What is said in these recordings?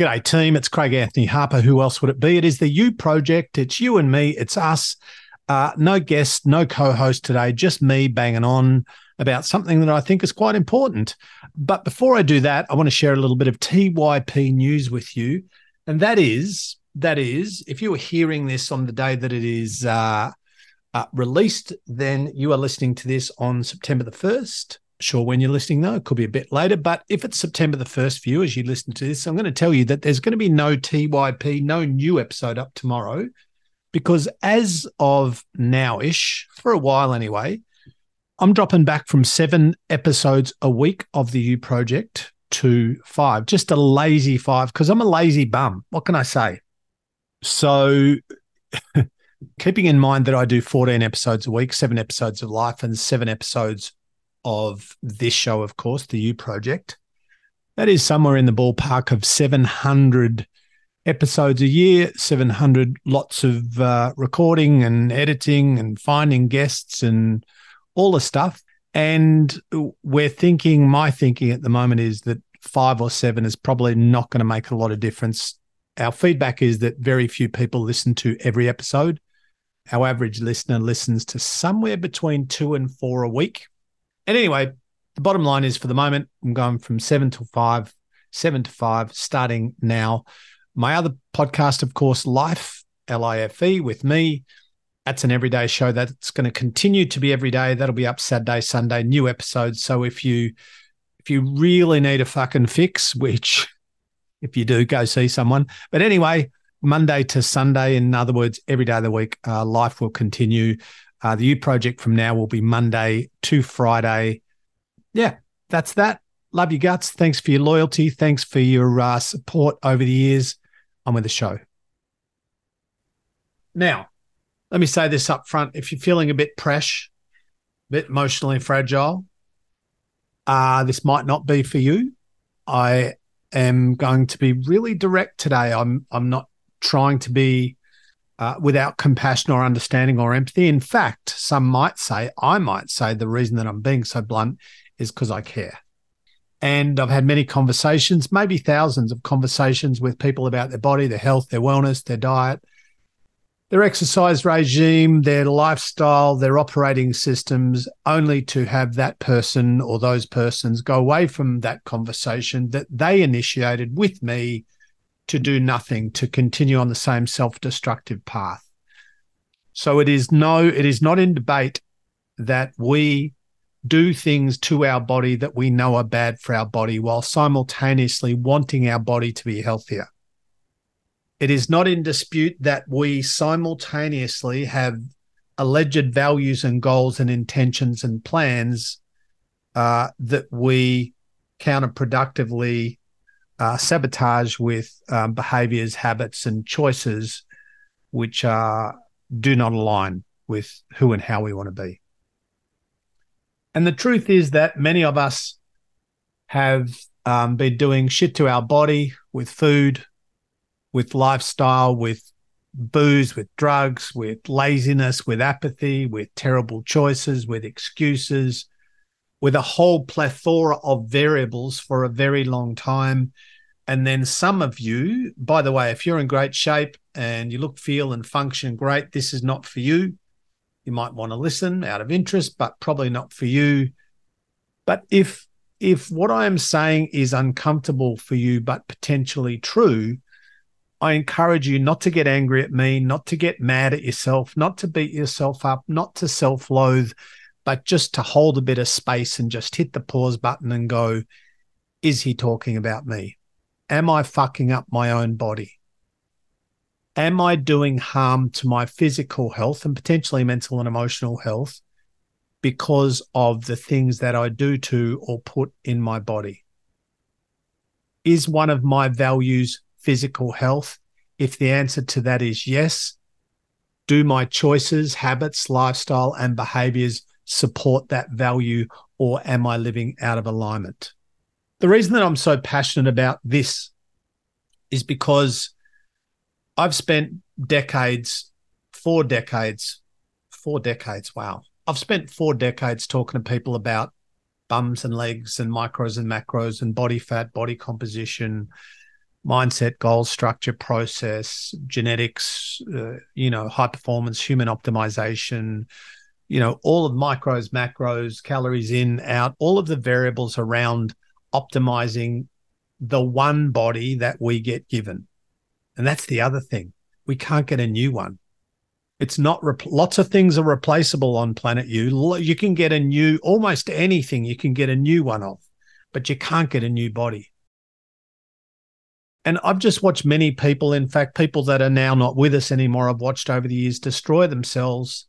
G'day, team. It's Craig Anthony Harper. Who else would it be? It is the You Project. It's you and me. It's us. Uh, no guest, no co host today, just me banging on about something that I think is quite important. But before I do that, I want to share a little bit of TYP news with you. And that is, that is, if you are hearing this on the day that it is uh, uh, released, then you are listening to this on September the 1st sure when you're listening though. It could be a bit later but if it's september the 1st for you as you listen to this i'm going to tell you that there's going to be no typ no new episode up tomorrow because as of now-ish for a while anyway i'm dropping back from seven episodes a week of the You Project to five. Just a lazy five because i'm a lazy bum. What can i say? So keeping in mind that i do 14 episodes a week seven episodes of life and seven episodes of this show, of course, the You Project. That is somewhere in the ballpark of 700 episodes a year, 700 lots of uh, recording and editing and finding guests and all the stuff. And we're thinking, my thinking at the moment is that five or seven is probably not going to make a lot of difference. Our feedback is that very few people listen to every episode. Our average listener listens to somewhere between two and four a week. And anyway, the bottom line is for the moment, I'm going from seven to five, seven to five, starting now. My other podcast, of course, Life, L I F E, with me. That's an everyday show that's going to continue to be every day. That'll be up Saturday, Sunday, new episodes. So if you if you really need a fucking fix, which if you do, go see someone. But anyway, Monday to Sunday, in other words, every day of the week, uh, life will continue. Uh, the You Project from now will be Monday to Friday. Yeah, that's that. Love your guts. Thanks for your loyalty. Thanks for your uh, support over the years. I'm with the show. Now, let me say this up front. If you're feeling a bit fresh, a bit emotionally fragile, uh, this might not be for you. I am going to be really direct today. I'm I'm not trying to be uh, without compassion or understanding or empathy. In fact, some might say, I might say, the reason that I'm being so blunt is because I care. And I've had many conversations, maybe thousands of conversations with people about their body, their health, their wellness, their diet, their exercise regime, their lifestyle, their operating systems, only to have that person or those persons go away from that conversation that they initiated with me to do nothing, to continue on the same self destructive path. So it is no, it is not in debate that we do things to our body that we know are bad for our body while simultaneously wanting our body to be healthier. It is not in dispute that we simultaneously have alleged values and goals and intentions and plans uh, that we counterproductively uh, sabotage with um, behaviors, habits, and choices which do not align with who and how we want to be. And the truth is that many of us have um, been doing shit to our body with food, with lifestyle, with booze, with drugs, with laziness, with apathy, with terrible choices, with excuses, with a whole plethora of variables for a very long time and then some of you, by the way, if you're in great shape and you look, feel, and function great, this is not for you. You might want to listen out of interest, but probably not for you. But if if what I am saying is uncomfortable for you, but potentially true, I encourage you not to get angry at me, not to get mad at yourself, not to beat yourself up, not to self loathe, but just to hold a bit of space and just hit the pause button and go, is he talking about me? Am I fucking up my own body? Am I doing harm to my physical health and potentially mental and emotional health because of the things that I do to or put in my body? Is one of my values physical health? If the answer to that is yes, do my choices, habits, lifestyle, and behaviors support that value, or am I living out of alignment? The reason that I'm so passionate about this is because I've spent decades, four decades, four decades. Wow. I've spent four decades talking to people about bums and legs and micros and macros and body fat, body composition, mindset, goals, structure, process, genetics, uh, you know, high performance, human optimization, you know, all of micros, macros, calories in, out, all of the variables around optimizing the one body that we get given. And that's the other thing. We can't get a new one. It's not rep- lots of things are replaceable on planet U. You can get a new almost anything you can get a new one of, but you can't get a new body. And I've just watched many people, in fact, people that are now not with us anymore, I've watched over the years destroy themselves,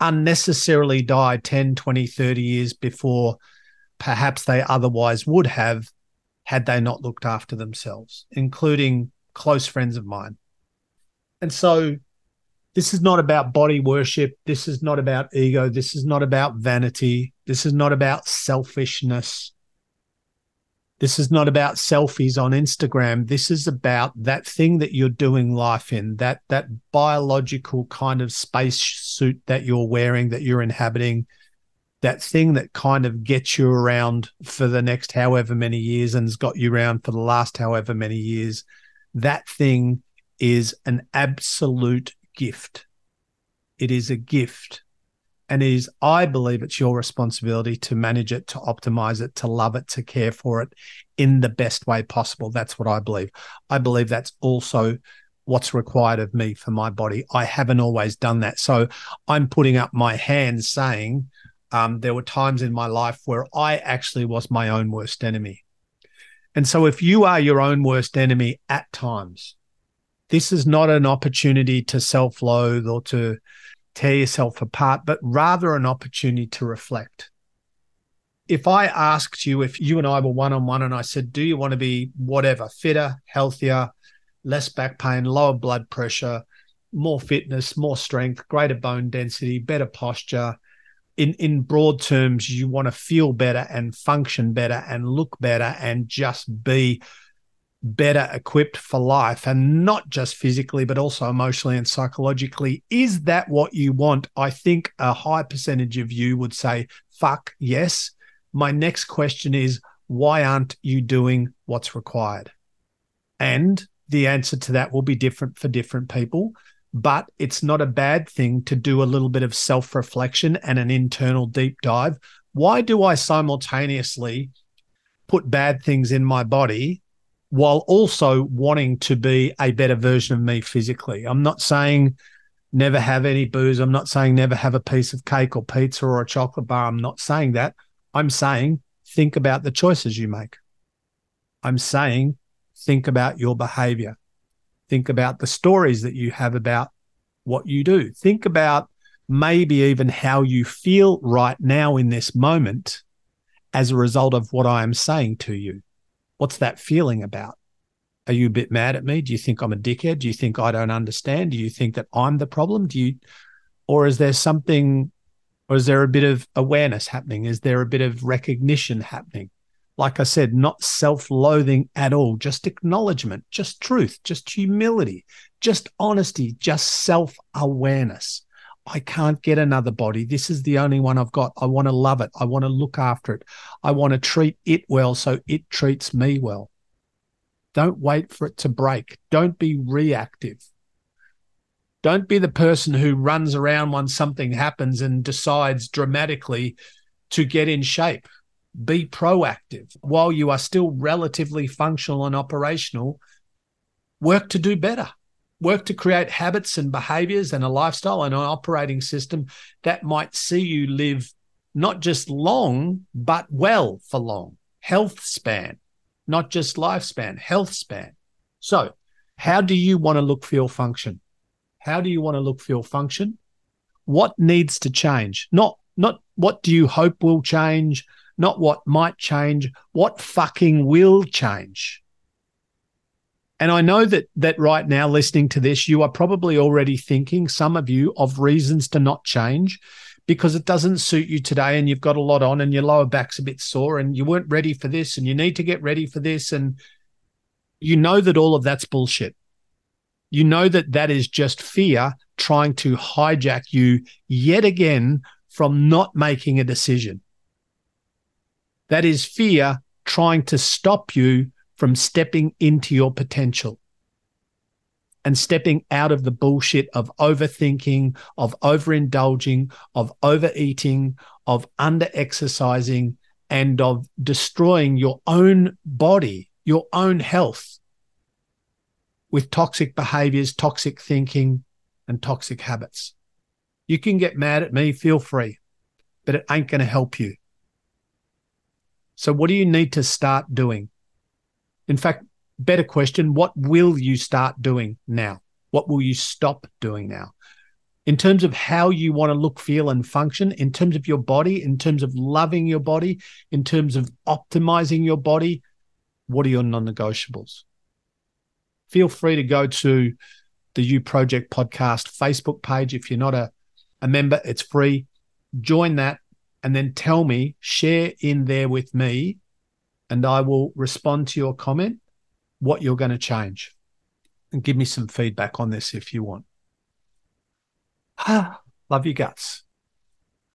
unnecessarily die 10, 20, 30 years before perhaps they otherwise would have had they not looked after themselves, including close friends of mine. And so this is not about body worship. This is not about ego. This is not about vanity. This is not about selfishness. This is not about selfies on Instagram. This is about that thing that you're doing life in, that that biological kind of space suit that you're wearing, that you're inhabiting, that thing that kind of gets you around for the next however many years and has got you around for the last however many years. That thing is an absolute gift. It is a gift. And it is, I believe it's your responsibility to manage it, to optimize it, to love it, to care for it in the best way possible. That's what I believe. I believe that's also what's required of me for my body. I haven't always done that. So I'm putting up my hand saying um, there were times in my life where I actually was my own worst enemy. And so if you are your own worst enemy at times, this is not an opportunity to self loathe or to tear yourself apart, but rather an opportunity to reflect. If I asked you, if you and I were one on one and I said, Do you want to be whatever, fitter, healthier, less back pain, lower blood pressure, more fitness, more strength, greater bone density, better posture? In, in broad terms, you want to feel better and function better and look better and just be better equipped for life and not just physically, but also emotionally and psychologically. Is that what you want? I think a high percentage of you would say, fuck, yes. My next question is, why aren't you doing what's required? And the answer to that will be different for different people, but it's not a bad thing to do a little bit of self reflection and an internal deep dive. Why do I simultaneously put bad things in my body while also wanting to be a better version of me physically. I'm not saying never have any booze. I'm not saying never have a piece of cake or pizza or a chocolate bar. I'm not saying that. I'm saying think about the choices you make. I'm saying think about your behavior. Think about the stories that you have about what you do. Think about maybe even how you feel right now in this moment as a result of what I am saying to you. What's that feeling about? Are you a bit mad at me? Do you think I'm a dickhead? Do you think I don't understand? Do you think that I'm the problem? Do you, or is there something, or is there a bit of awareness happening? Is there a bit of recognition happening? Like I said, not self loathing at all, just acknowledgement, just truth, just humility, just honesty, just self awareness. I can't get another body. This is the only one I've got. I want to love it. I want to look after it. I want to treat it well so it treats me well. Don't wait for it to break. Don't be reactive. Don't be the person who runs around when something happens and decides dramatically to get in shape. Be proactive while you are still relatively functional and operational. Work to do better work to create habits and behaviors and a lifestyle and an operating system that might see you live not just long, but well for long. Health span, not just lifespan, health span. So, how do you want to look, for your function? How do you want to look, for your function? What needs to change? Not not what do you hope will change, not what might change, what fucking will change. And I know that that right now, listening to this, you are probably already thinking, some of you, of reasons to not change because it doesn't suit you today and you've got a lot on and your lower back's a bit sore and you weren't ready for this and you need to get ready for this. And you know that all of that's bullshit. You know that that is just fear trying to hijack you yet again from not making a decision. That is fear trying to stop you from stepping into your potential and stepping out of the bullshit of overthinking, of overindulging, of overeating, of under exercising, and of destroying your own body, your own health with toxic behaviors, toxic thinking, and toxic habits. You can get mad at me, feel free, but it ain't going to help you. So, what do you need to start doing? In fact, better question what will you start doing now? What will you stop doing now? In terms of how you want to look, feel, and function, in terms of your body, in terms of loving your body, in terms of optimizing your body, what are your non negotiables? Feel free to go to the You Project Podcast Facebook page. If you're not a, a member, it's free. Join that and then tell me, share in there with me, and I will respond to your comment what you're going to change and give me some feedback on this if you want. Love you guts.